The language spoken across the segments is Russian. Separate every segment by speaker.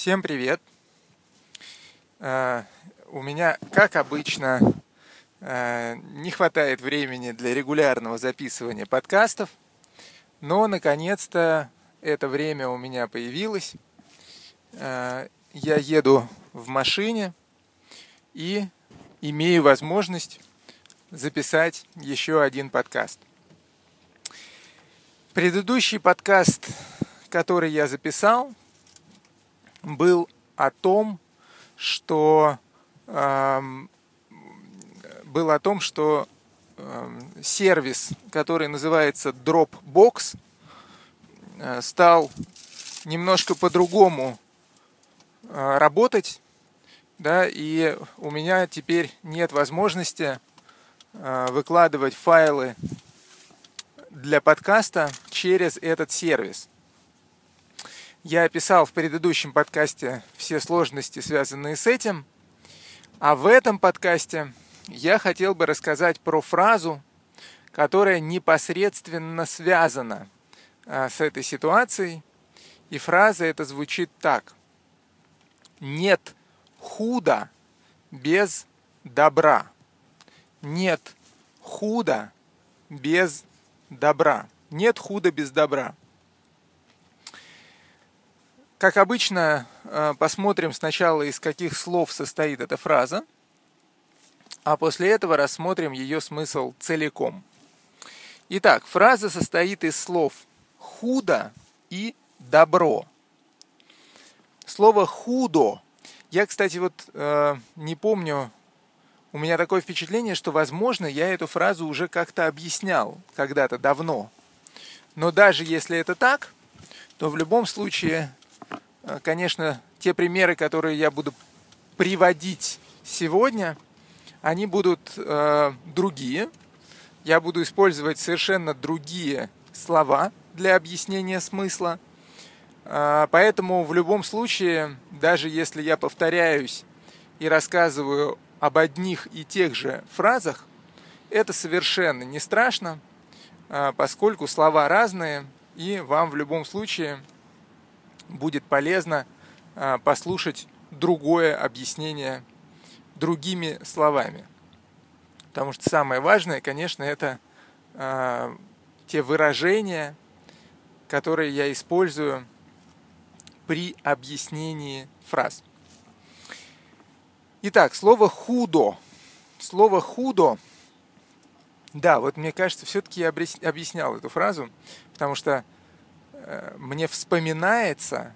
Speaker 1: Всем привет! Uh, у меня, как обычно, uh, не хватает времени для регулярного записывания подкастов, но наконец-то это время у меня появилось. Uh, я еду в машине и имею возможность записать еще один подкаст. Предыдущий подкаст, который я записал, был о том, что э, был о том, что э, сервис, который называется Dropbox, э, стал немножко по-другому э, работать, да, и у меня теперь нет возможности э, выкладывать файлы для подкаста через этот сервис. Я описал в предыдущем подкасте все сложности, связанные с этим. А в этом подкасте я хотел бы рассказать про фразу, которая непосредственно связана а, с этой ситуацией. И фраза эта звучит так. Нет худа без добра. Нет худа без добра. Нет худа без добра. Как обычно, э, посмотрим сначала, из каких слов состоит эта фраза, а после этого рассмотрим ее смысл целиком. Итак, фраза состоит из слов «худо» и «добро». Слово «худо» я, кстати, вот э, не помню, у меня такое впечатление, что, возможно, я эту фразу уже как-то объяснял когда-то давно. Но даже если это так, то в любом случае конечно, те примеры, которые я буду приводить сегодня, они будут э, другие. Я буду использовать совершенно другие слова для объяснения смысла. Э, поэтому в любом случае, даже если я повторяюсь и рассказываю об одних и тех же фразах, это совершенно не страшно, э, поскольку слова разные, и вам в любом случае будет полезно а, послушать другое объяснение другими словами. Потому что самое важное, конечно, это э, те выражения, которые я использую при объяснении фраз. Итак, слово худо. Слово худо. Да, вот мне кажется, все-таки я объяснял эту фразу, потому что мне вспоминается,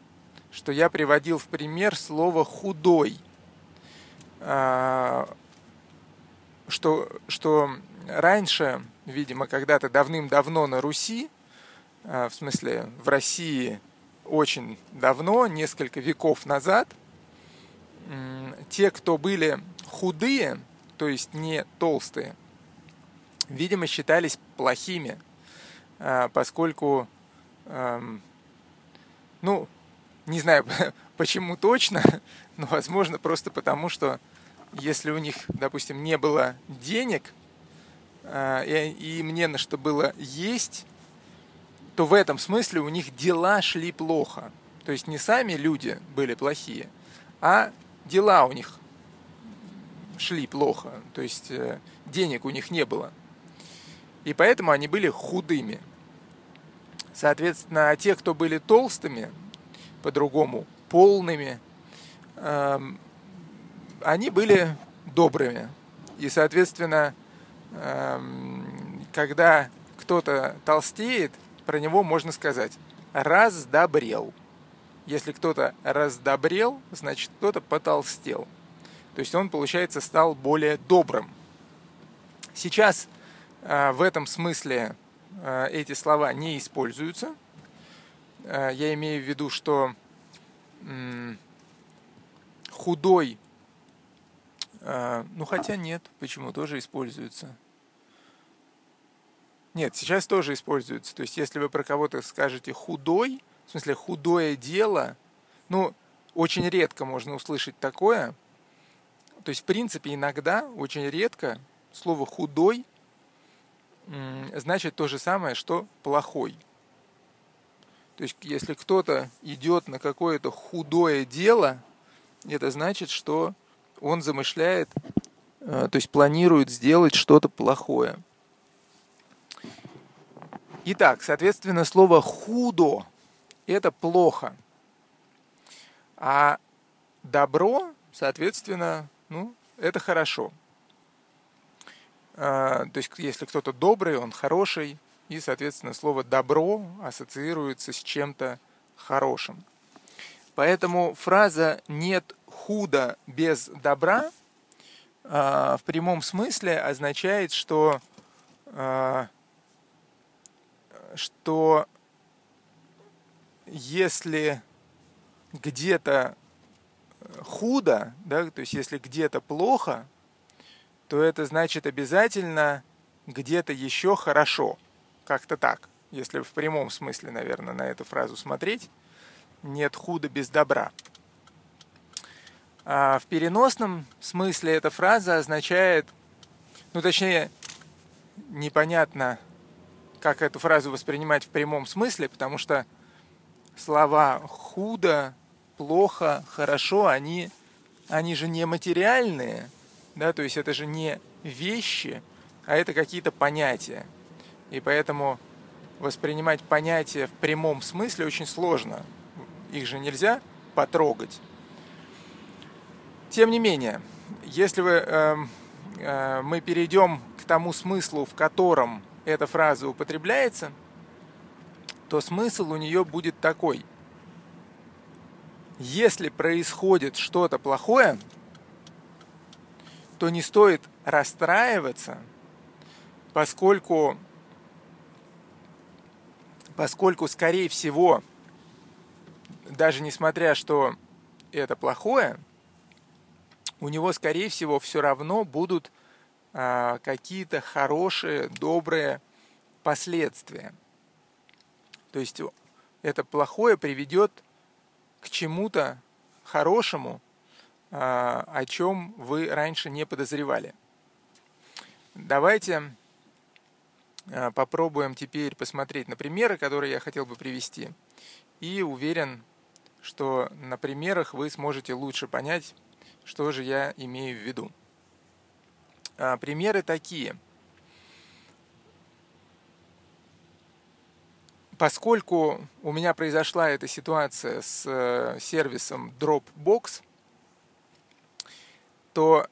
Speaker 1: что я приводил в пример слово «худой», а, что, что раньше, видимо, когда-то давным-давно на Руси, а, в смысле в России очень давно, несколько веков назад, те, кто были худые, то есть не толстые, видимо, считались плохими, а, поскольку эм, ну, не знаю почему точно, но возможно просто потому, что если у них, допустим, не было денег, э, и, и мне на что было есть, то в этом смысле у них дела шли плохо. То есть не сами люди были плохие, а дела у них шли плохо. То есть э, денег у них не было. И поэтому они были худыми. Соответственно, а те, кто были толстыми, по-другому, полными, эм, они были добрыми. И, соответственно, эм, когда кто-то толстеет, про него можно сказать «раздобрел». Если кто-то раздобрел, значит кто-то потолстел. То есть он, получается, стал более добрым. Сейчас э, в этом смысле эти слова не используются. Э, я имею в виду, что худой, э, ну хотя нет, почему тоже используется. Нет, сейчас тоже используется. То есть, если вы про кого-то скажете худой, в смысле худое дело, ну, очень редко можно услышать такое. То есть, в принципе, иногда, очень редко, слово худой значит то же самое, что плохой. То есть, если кто-то идет на какое-то худое дело, это значит, что он замышляет, э, то есть планирует сделать что-то плохое. Итак, соответственно, слово худо – это плохо. А добро, соответственно, ну, это хорошо. А, то есть, если кто-то добрый, он хороший, и, соответственно, слово добро ассоциируется с чем-то хорошим. Поэтому фраза «нет худа без добра» а, в прямом смысле означает, что, а, что если где-то худо, да, то есть если где-то плохо, то это значит обязательно где-то еще хорошо. Как-то так, если в прямом смысле, наверное, на эту фразу смотреть. Нет худа без добра. А в переносном смысле эта фраза означает, ну точнее, непонятно, как эту фразу воспринимать в прямом смысле, потому что слова худо, плохо, хорошо, они, они же не материальные, да, то есть это же не вещи, а это какие-то понятия. И поэтому воспринимать понятия в прямом смысле очень сложно. Их же нельзя потрогать. Тем не менее, если вы, э, э, мы перейдем к тому смыслу, в котором эта фраза употребляется, то смысл у нее будет такой. Если происходит что-то плохое, то не стоит расстраиваться, поскольку, поскольку скорее всего, даже несмотря, что это плохое, у него, скорее всего, все равно будут а, какие-то хорошие, добрые последствия. То есть это плохое приведет к чему-то хорошему, о чем вы раньше не подозревали. Давайте а, попробуем теперь посмотреть на примеры, которые я хотел бы привести. И уверен, что на примерах вы сможете лучше понять, что же я имею в виду. А, примеры такие. Поскольку у меня произошла эта ситуация с э, сервисом Dropbox, то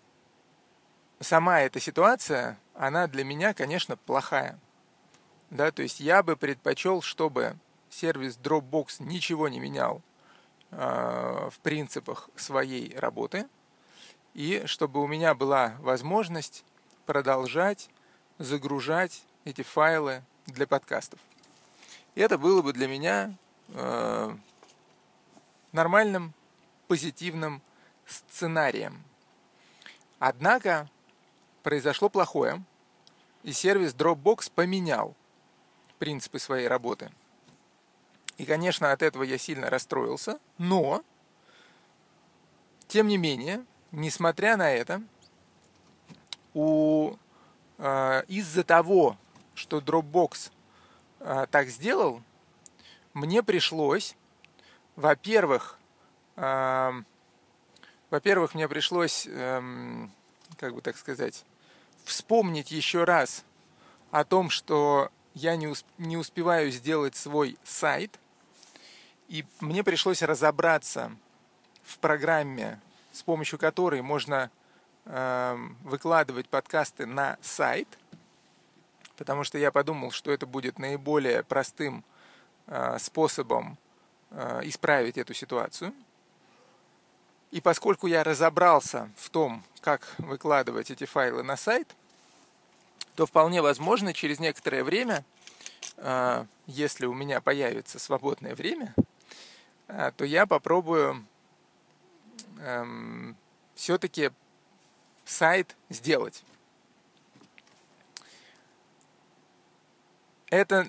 Speaker 1: сама эта ситуация, она для меня, конечно, плохая. Да, то есть я бы предпочел, чтобы сервис Dropbox ничего не менял э, в принципах своей работы, и чтобы у меня была возможность продолжать загружать эти файлы для подкастов. И это было бы для меня э, нормальным, позитивным сценарием. Однако произошло плохое, и сервис Dropbox поменял принципы своей работы. И, конечно, от этого я сильно расстроился, но, тем не менее, несмотря на это, у, э, из-за того, что Dropbox э, так сделал, мне пришлось, во-первых, э, во-первых, мне пришлось, э, как бы так сказать, вспомнить еще раз о том, что я не, усп- не успеваю сделать свой сайт, и мне пришлось разобраться в программе с помощью которой можно э, выкладывать подкасты на сайт, потому что я подумал, что это будет наиболее простым э, способом э, исправить эту ситуацию. И поскольку я разобрался в том, как выкладывать эти файлы на сайт, то вполне возможно через некоторое время, э, если у меня появится свободное время, э, то я попробую эм, все-таки сайт сделать. Это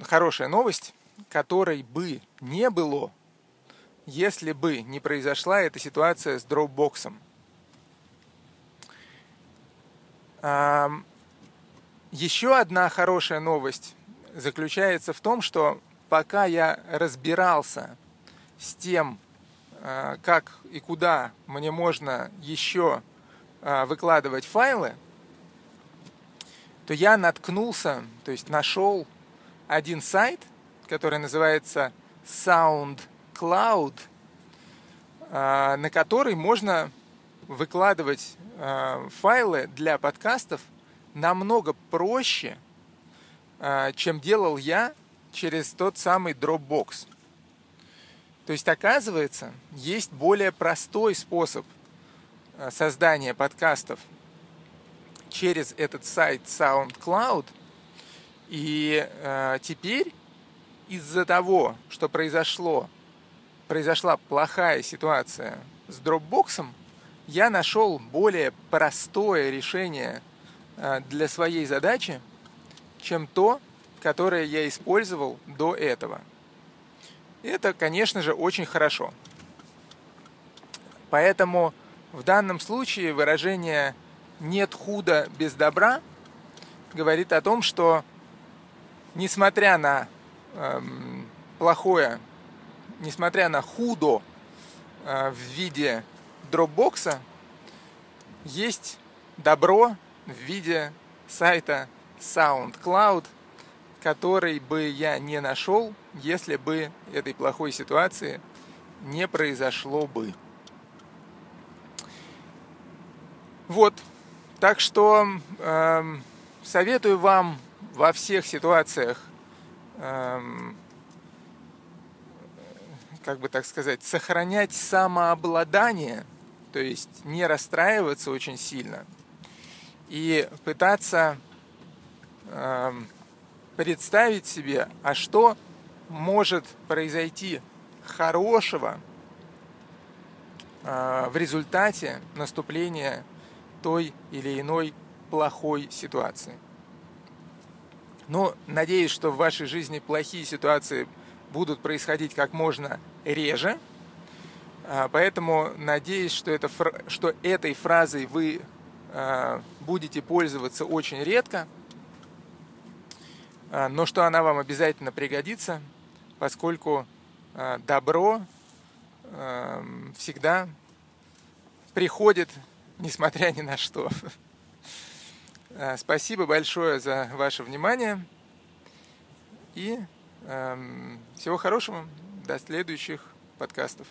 Speaker 1: хорошая новость, которой бы не было, если бы не произошла эта ситуация с Dropbox. Еще одна хорошая новость заключается в том, что пока я разбирался с тем, э, как и куда мне можно еще э, выкладывать файлы, то я наткнулся, то есть нашел один сайт, который называется SoundCloud, э, на который можно выкладывать файлы для подкастов намного проще, чем делал я через тот самый Dropbox. То есть, оказывается, есть более простой способ создания подкастов через этот сайт SoundCloud. И э, теперь из-за того, что произошло, произошла плохая ситуация с Dropbox, я нашел более простое решение э, для своей задачи, чем то, которое я использовал до этого. Это, конечно же, очень хорошо. Поэтому в данном случае выражение «нет худа без добра» говорит о том, что несмотря на эм, плохое, несмотря на худо э, в виде дропбокса, есть добро в виде сайта SoundCloud – который бы я не нашел, если бы этой плохой ситуации не произошло бы. Вот, так что э, советую вам во всех ситуациях, э, как бы так сказать, сохранять самообладание, то есть не расстраиваться очень сильно и пытаться э, представить себе, а что может произойти хорошего э, в результате наступления той или иной плохой ситуации. Но надеюсь, что в вашей жизни плохие ситуации будут происходить как можно реже. А, поэтому надеюсь, что, это, что этой фразой вы а, будете пользоваться очень редко – а, но что она вам обязательно пригодится, поскольку добро всегда приходит, несмотря ни на что. Спасибо большое за ваше внимание и всего хорошего. До следующих подкастов.